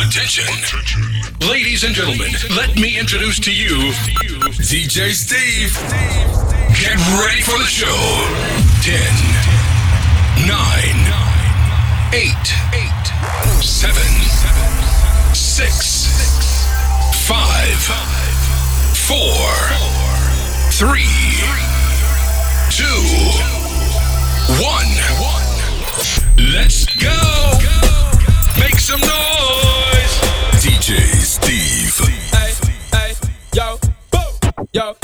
Attention. Ladies and gentlemen, let me introduce to you DJ Steve. Get ready for the show. 10, 9, 8, 7, 6, 5, 4, 3, 2, 1. Let's go. Make some noise. DJ Steve. Hey, hey, yo, boo, yo,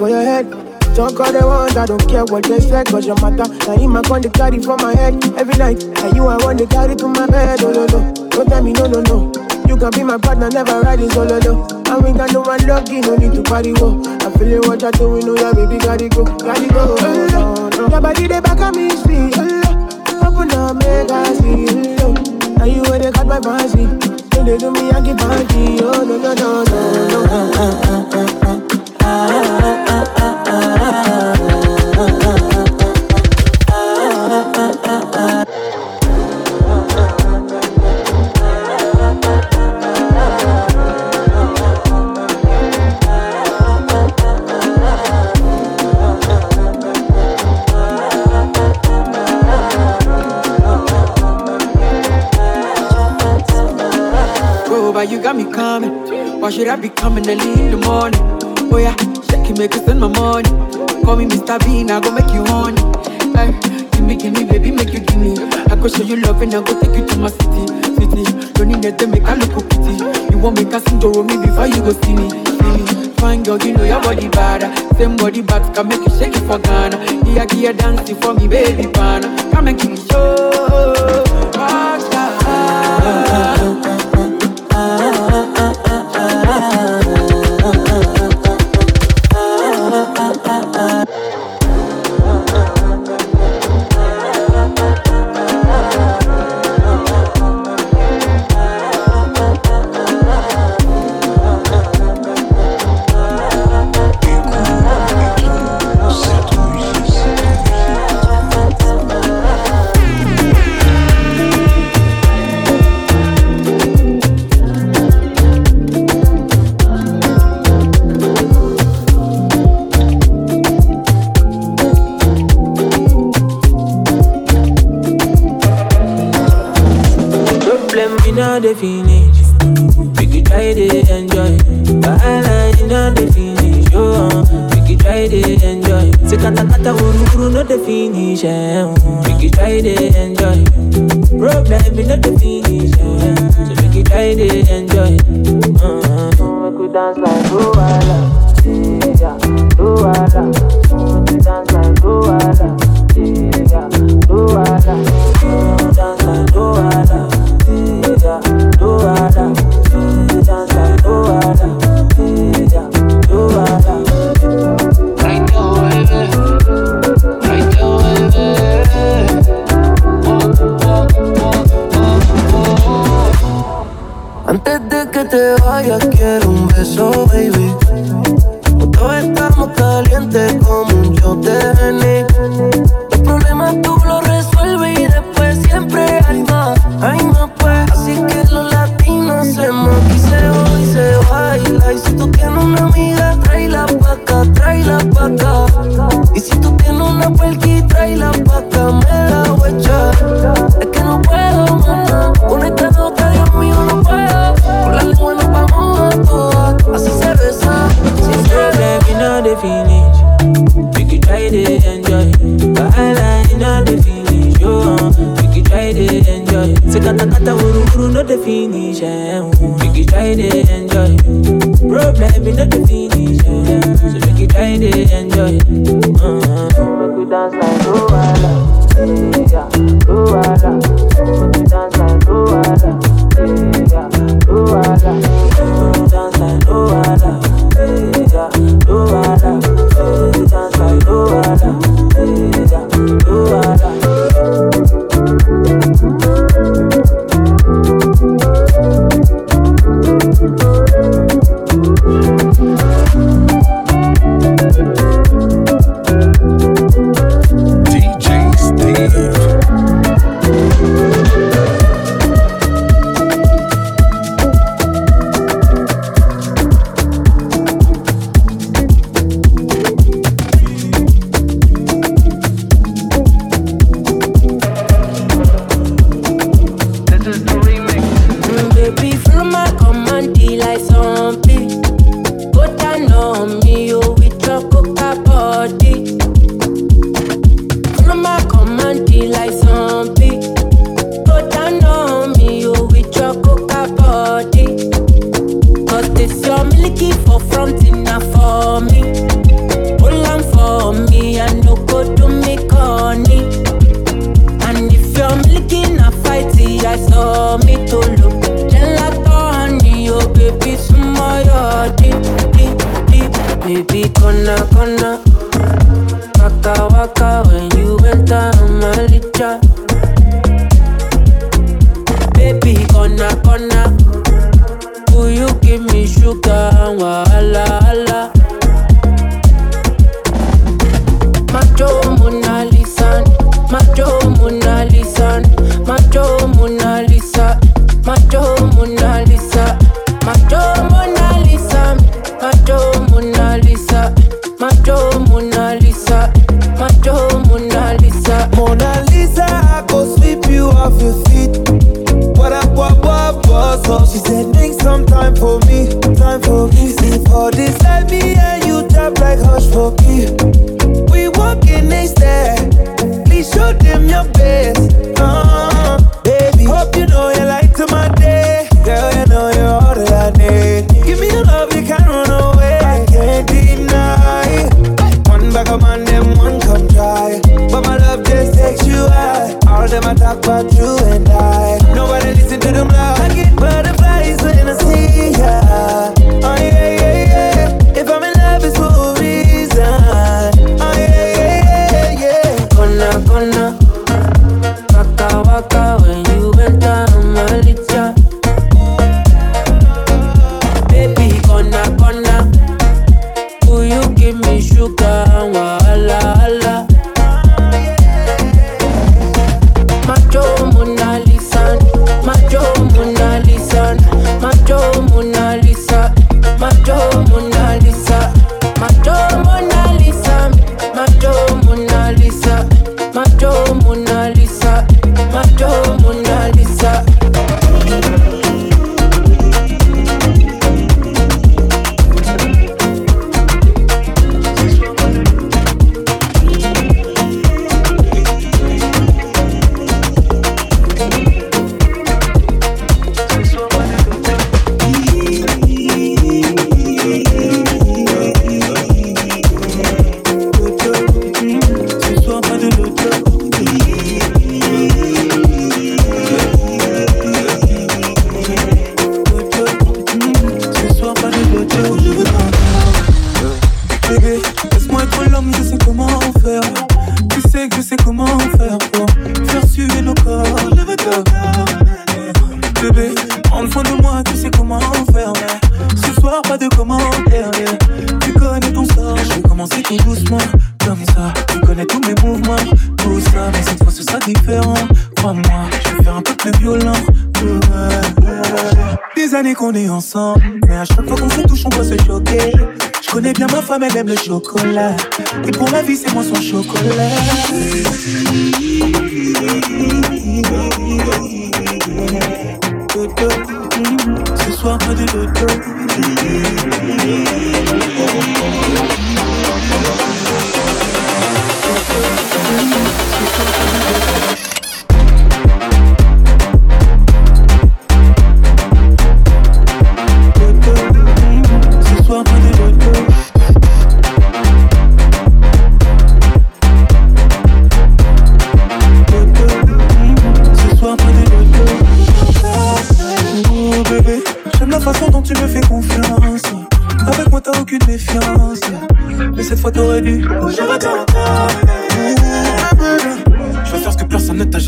for your head. Don't all they want, I don't care what they say, cause your matter. Now him I con the carry for my head every night. And you I want to carry to my bed, oh no no. Don't tell me no no no. You can be my partner, never riding solo low. And we got no one lucky, no need to party wo. I feel it, what you're doing, know your baby gotta go, gotta go. Oh, no, no. Your body they back at me, sweet. Oh, open up, make I see. Oh, now you where they got my fancy. They do me, I get party. Oh no no no no no. Bro, but you got me coming. Why should I be coming early in the morning? Oh yeah, shake it, make it spend my money. Call me Mr. Bean, I go make you honey. Hey, give me, give me, baby, make you give me. I go show you love and I go take you to my city, city. Don't need to make I look pretty. You want me to sing to me before you go see me, see me. Fine girl, you know your body bad. Same body back can make you shake it for Ghana. Here, here, dancing for me, baby, pana. Come and give me show.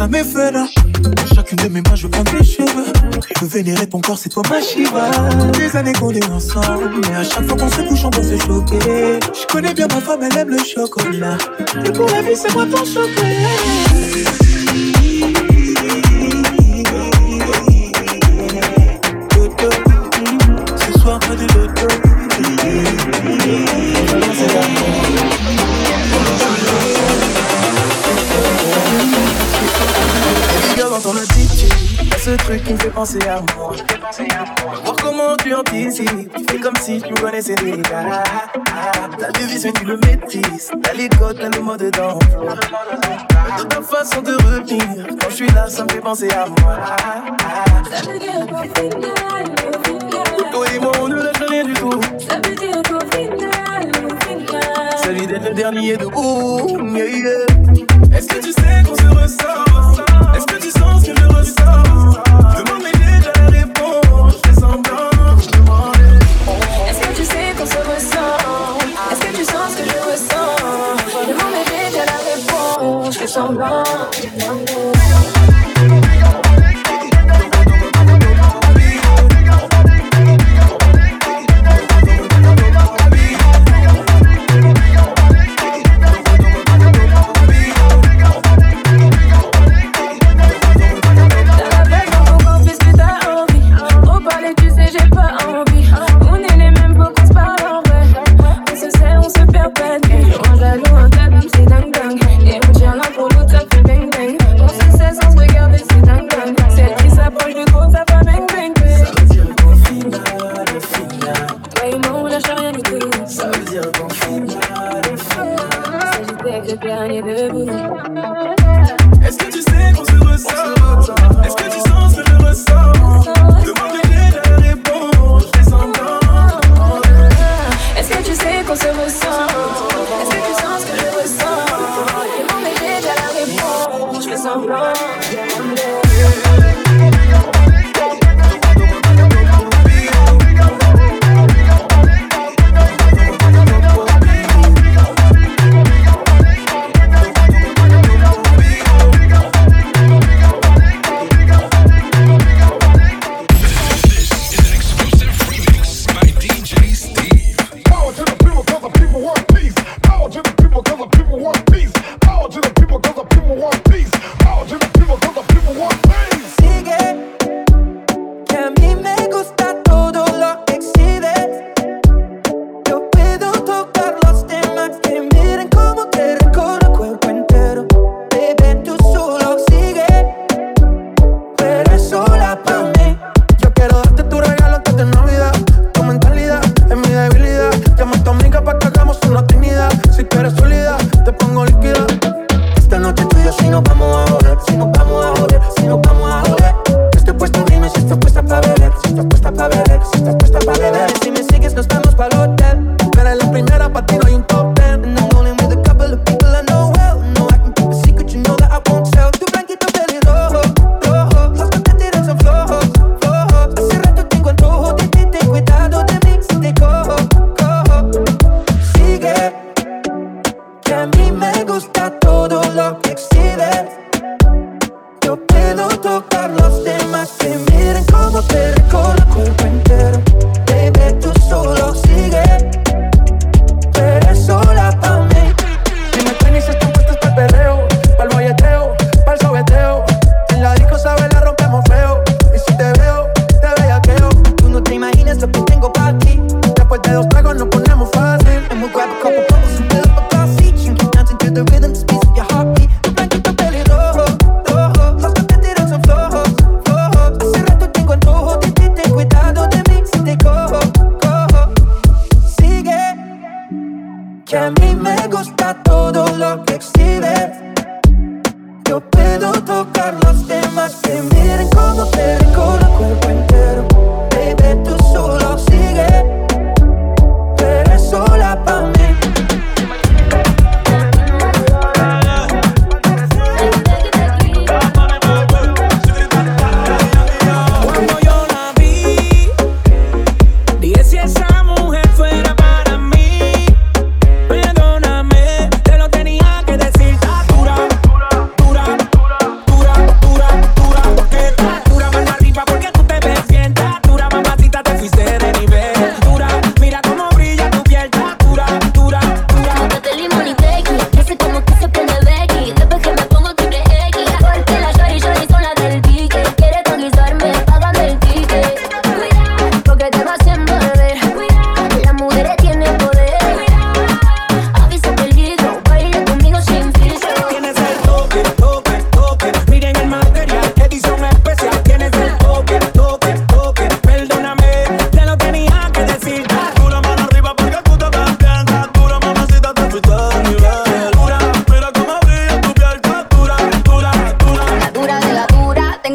jamais fait. Dans chacune de mes mains, je prends tes cheveux. Je vénérer ton corps, c'est toi ma Shiva. Des années qu'on est ensemble, mais à chaque fois qu'on se couche, on peut se choquer. Je connais bien ma femme, elle aime le chocolat. Et pour la vie, c'est moi ton chocolat. à. Voir comment tu anticipes, tu fais comme si tu me connaissais déjà. Ta devise, mais tu le maîtrises. T'as les codes, t'as le mode d'emploi. Ta façon de revenir, quand je suis là, ça me fait penser à moi. Toi et moi, on ne lâche rien du tout. Celui d'être le dernier debout.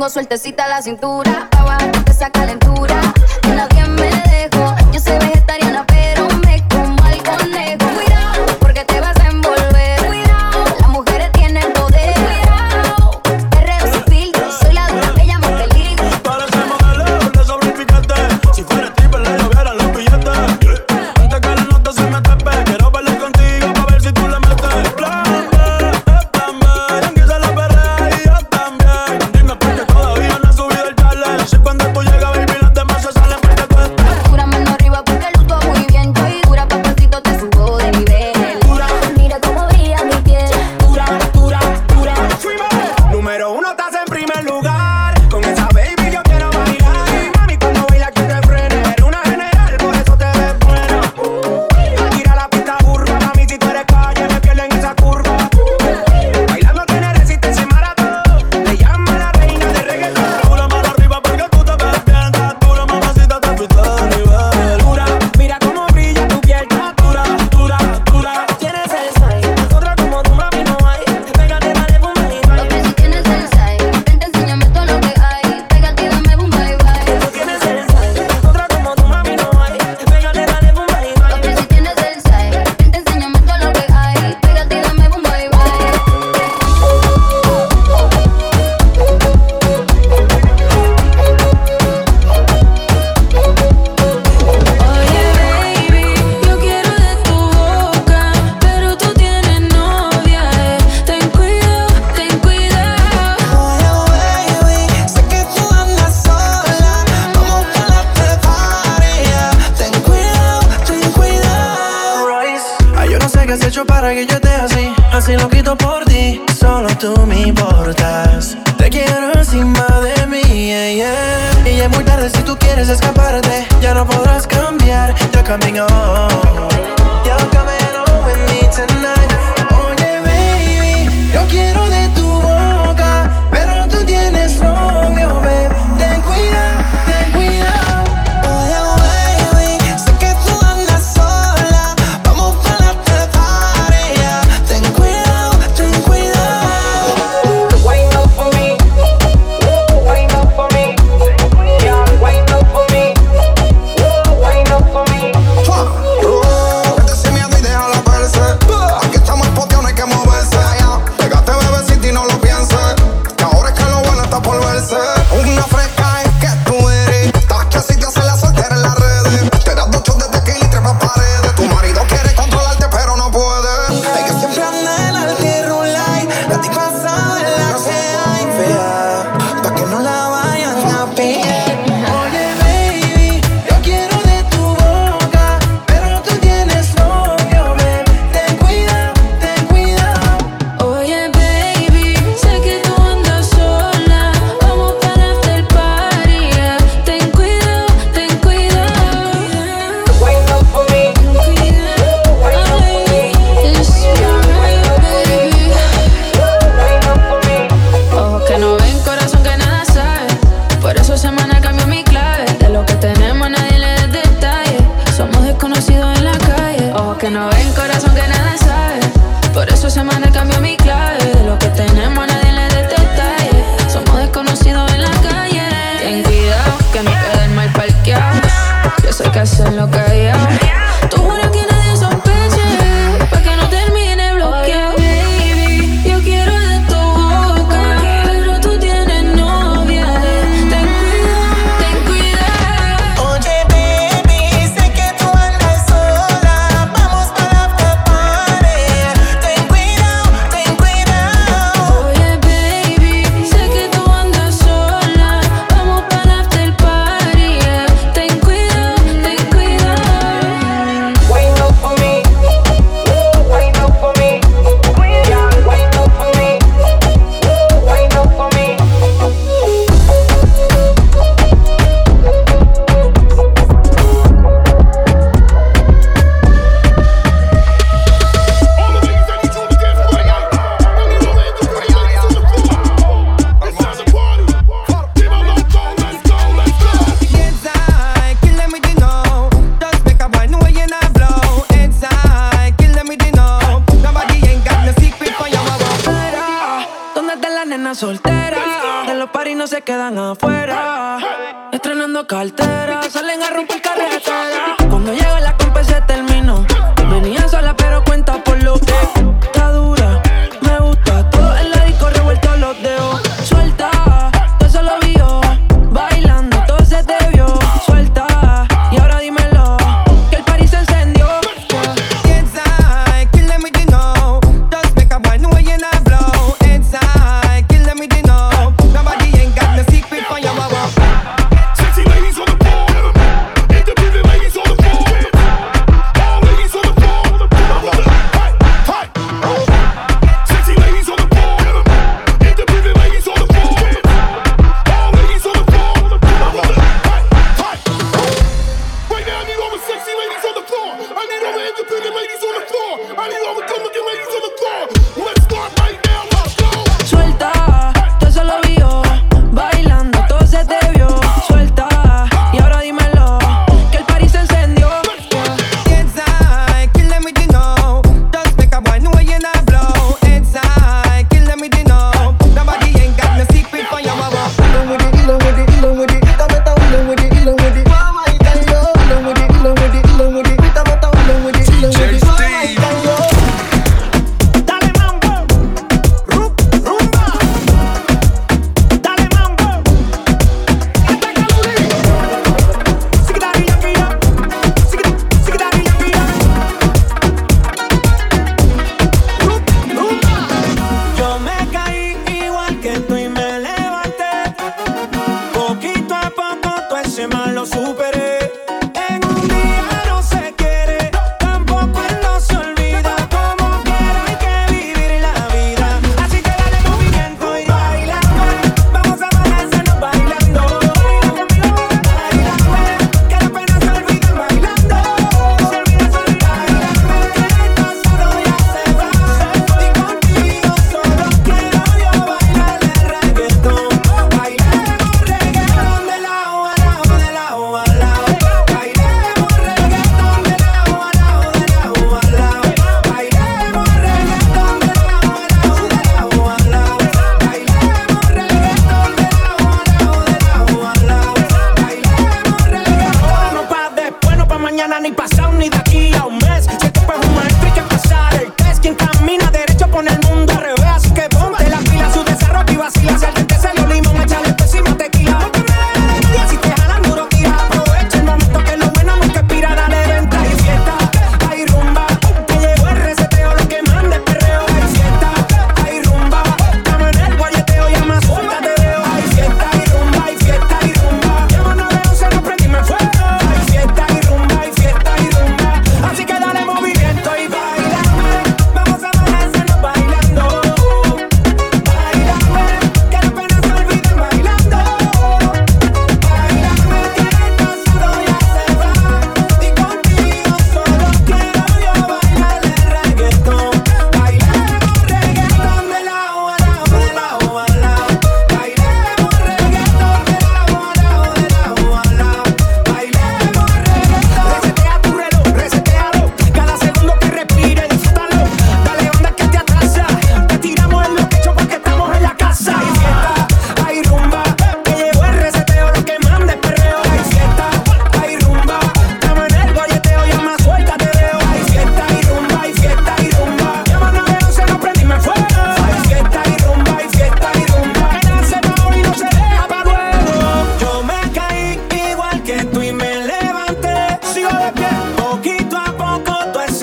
Sueltecita la cintura, pa' bajarte esa calentura.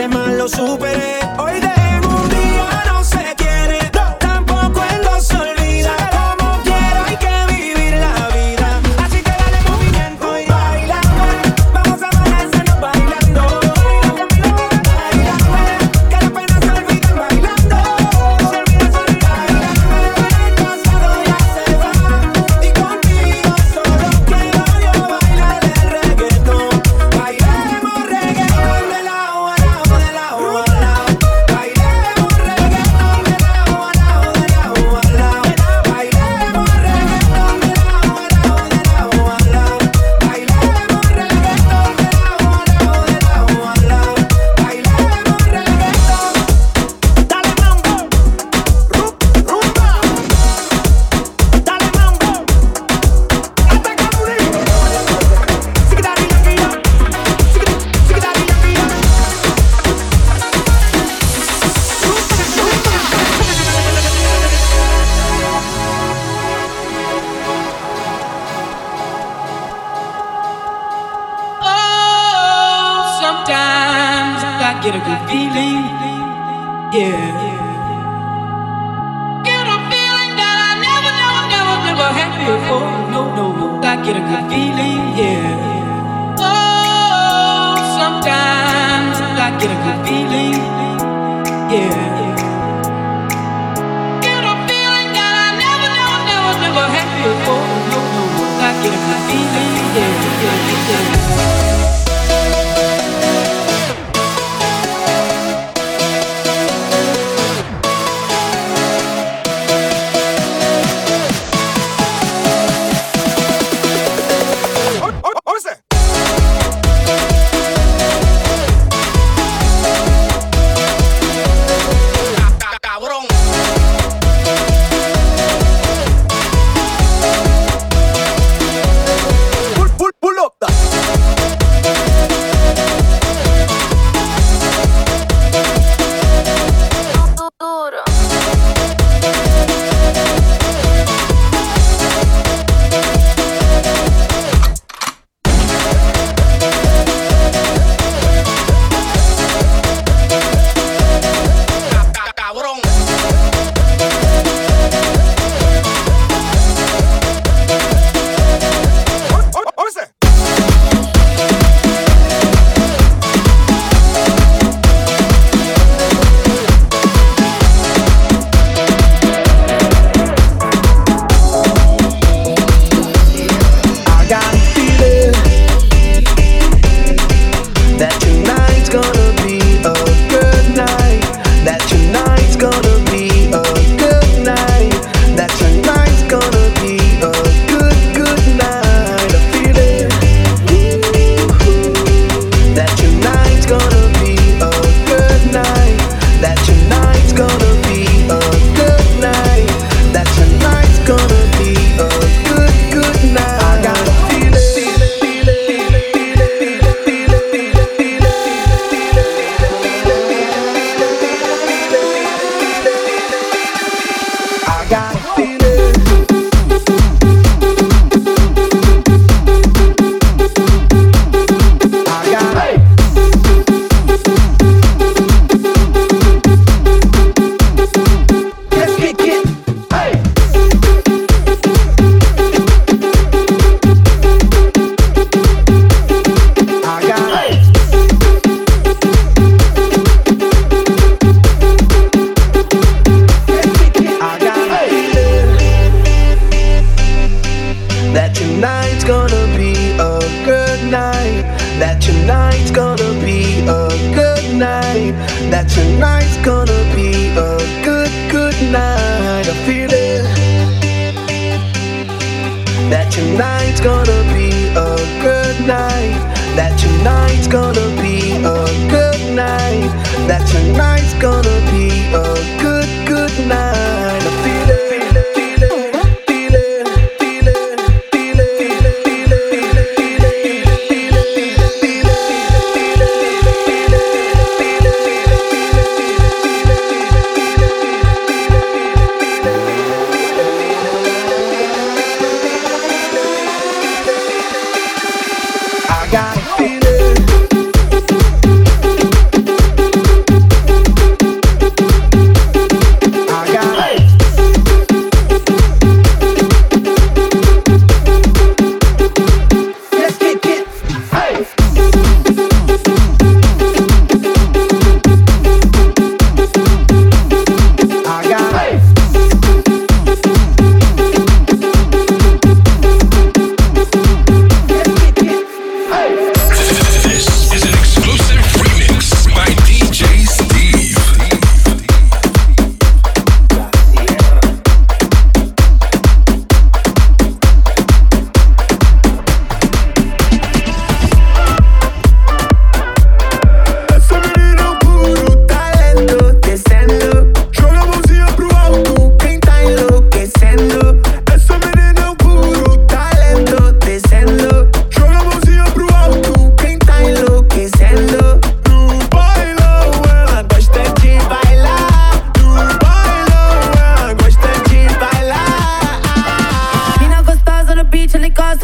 mal lo superé.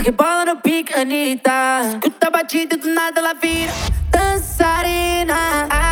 Senta que bola no pique, Anitta. Escuta a batida e do nada ela vira dançarina. Ah,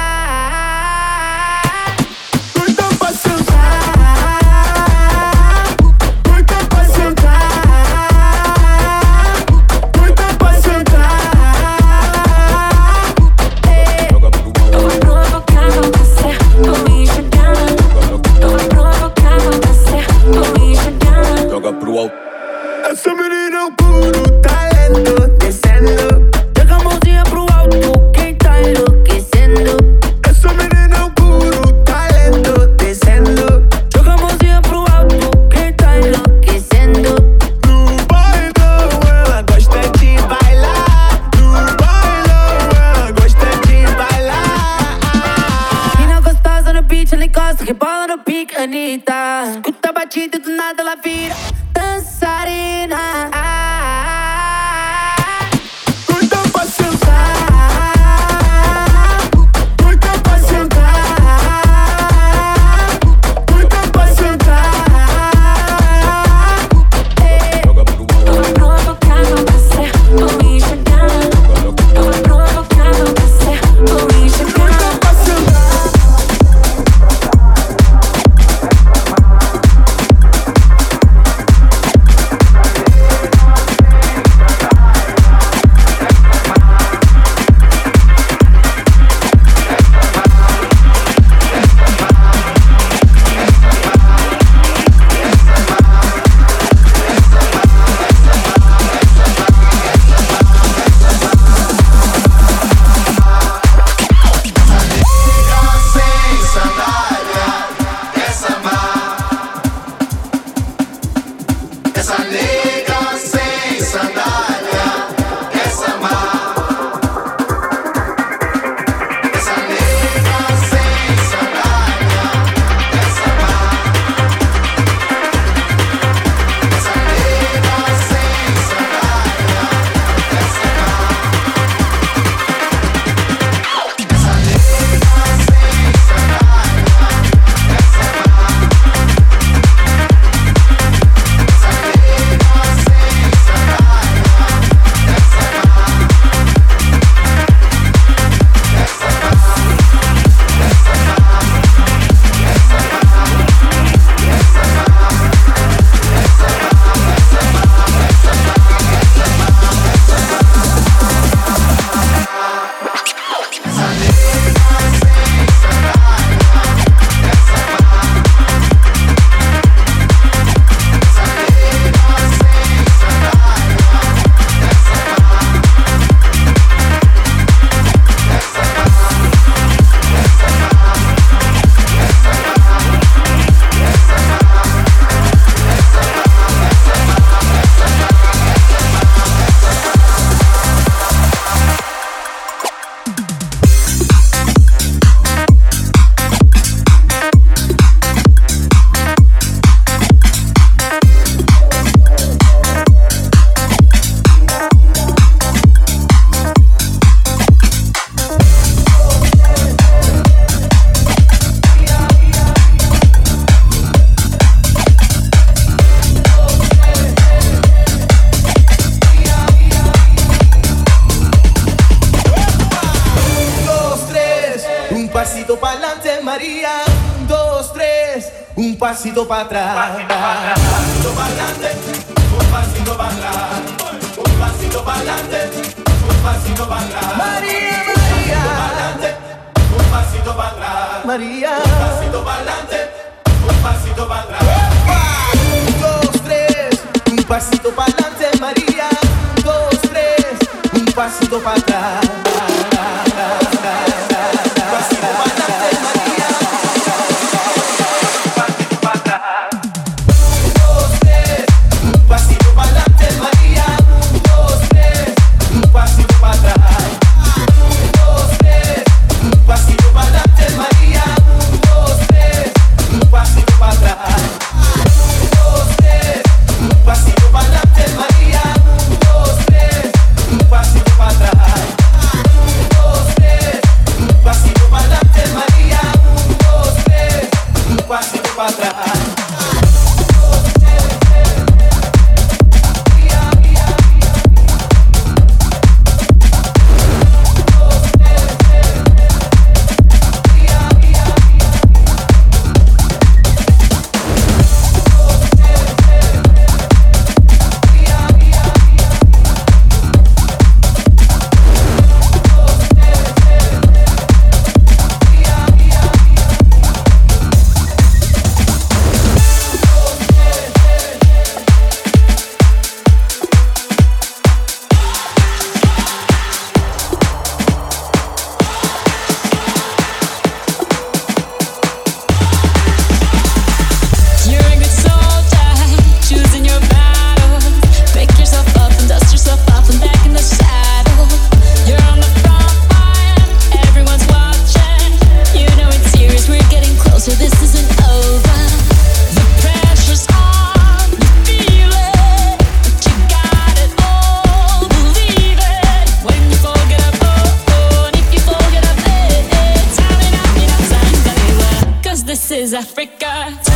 is Africa.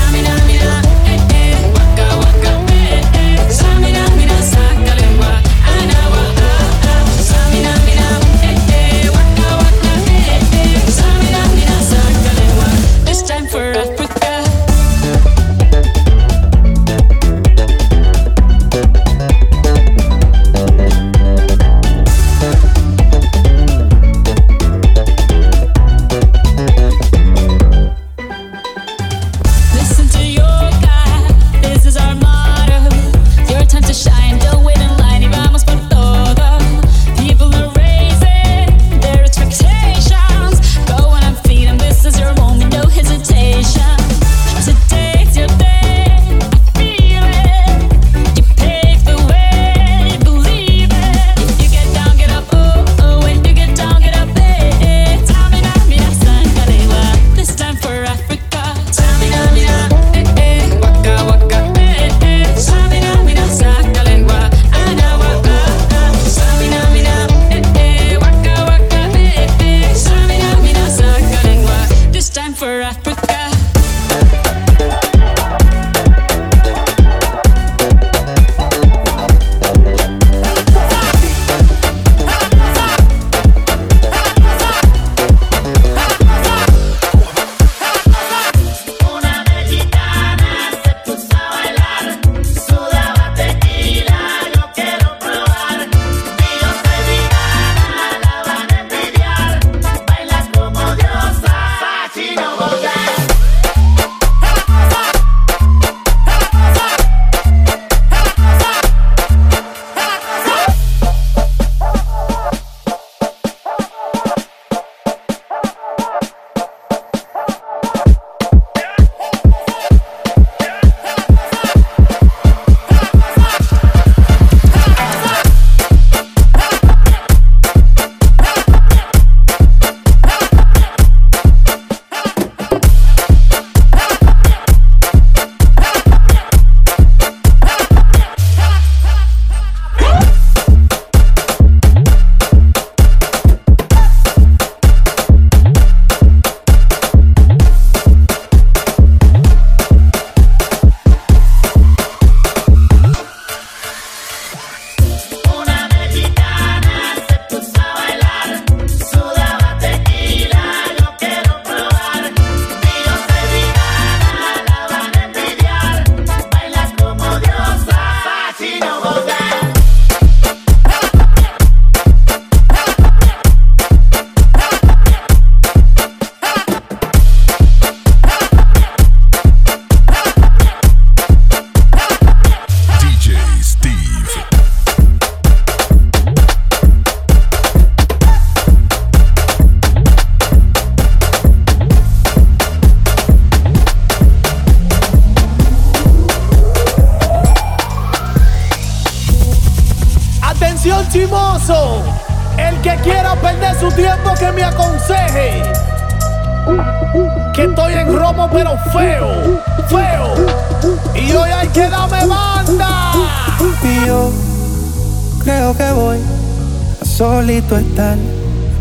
solito estar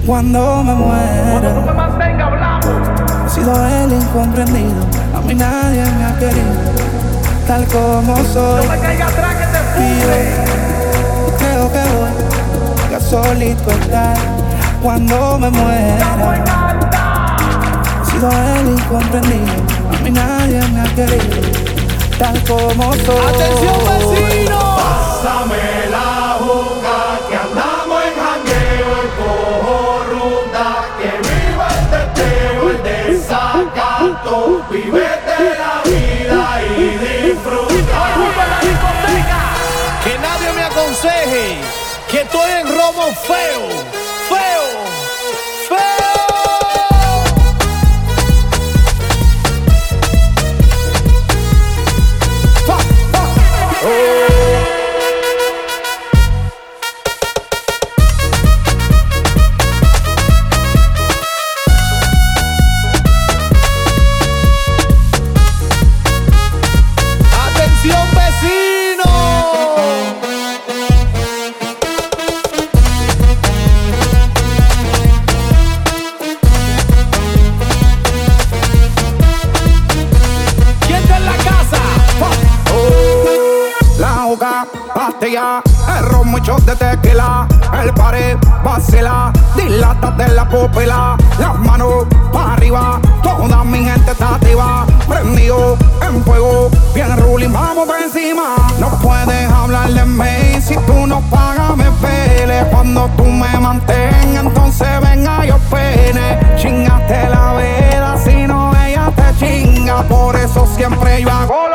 cuando me muera. Cuando no me He sido el incomprendido, a mí nadie me ha querido, tal como soy. No me caiga atrás que te puse. creo que voy a solito estar cuando me muera. He sido el incomprendido, a mí nadie me ha querido, tal como soy. Atención vecino. Pásamela. fast. Las manos para arriba. Toda mi gente está activa. Prendido en fuego. Bien ruling, vamos por encima. No puedes hablar de mí. Si tú no pagas, me pele. Cuando tú me mantengas, entonces venga yo pene. Chingaste la vela. Si no, ella te chinga. Por eso siempre yo hago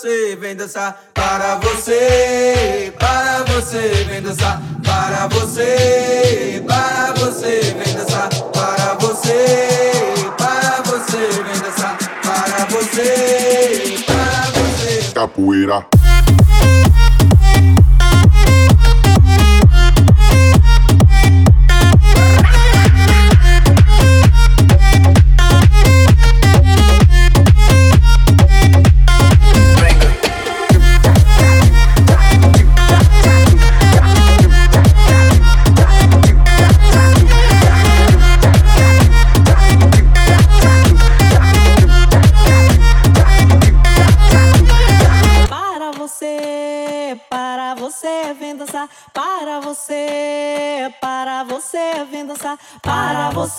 você vem dançar.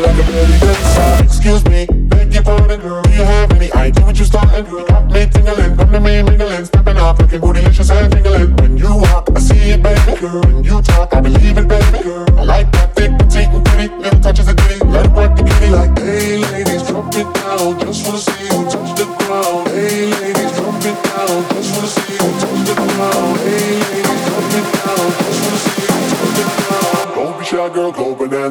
like a belly dancer. Excuse me, thank you for the girl. Do you have any idea what you're starting? You got me tingling, come to me mingling, stepping off, looking bootylicious and tingling. When you walk, I see it, baby girl. When you talk, I believe it, baby girl.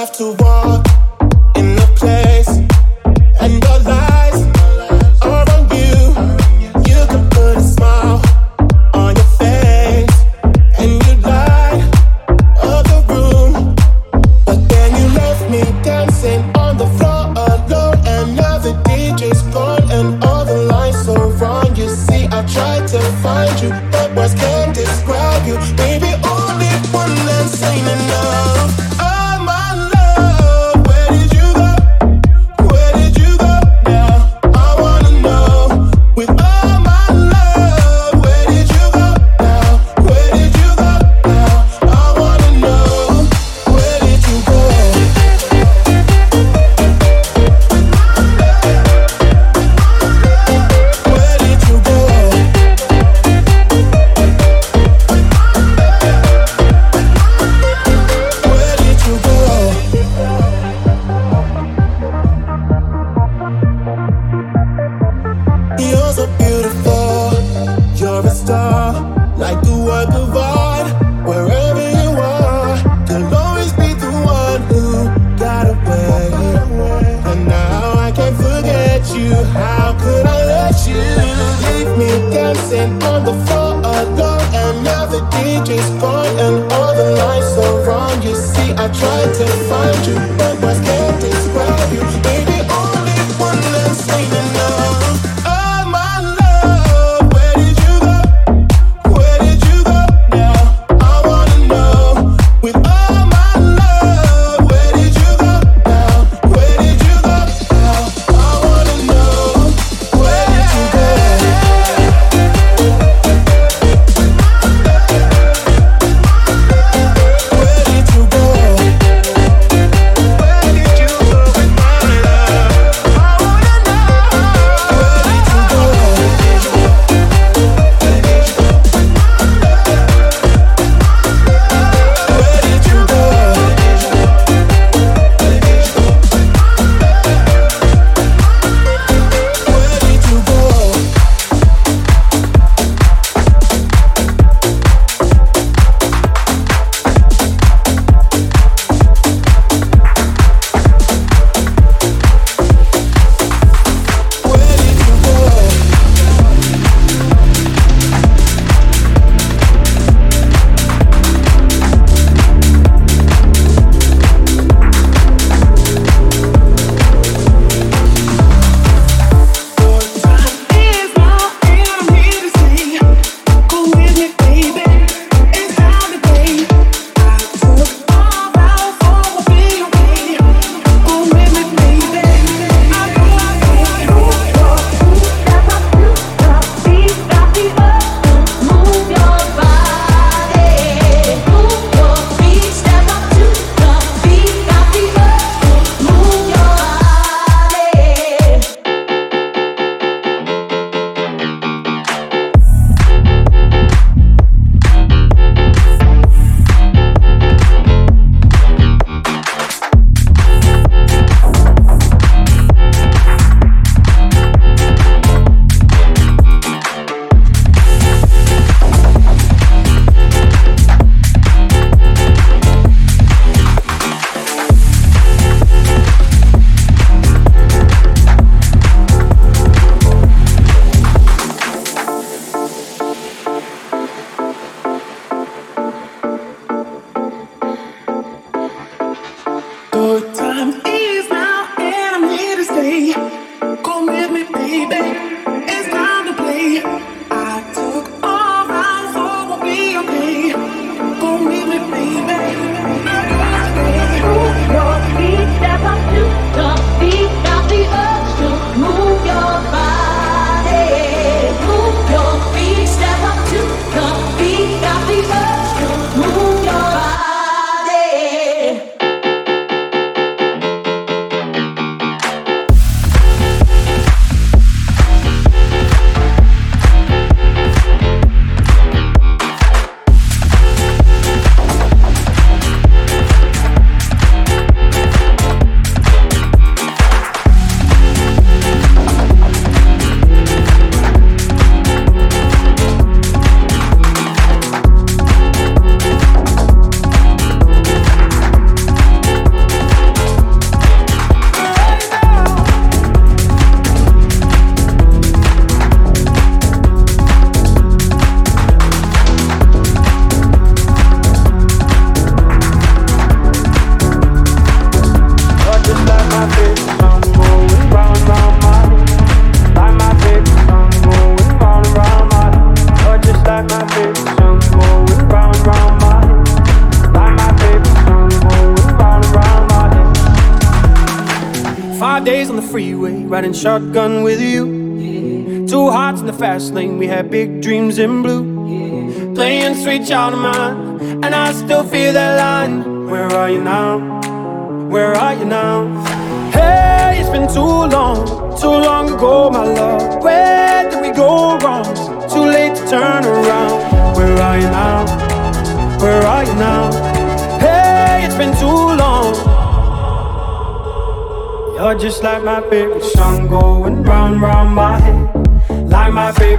Have to walk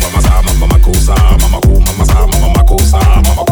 mama sa, mama makusa, mama ku, mama sa, mama mama mama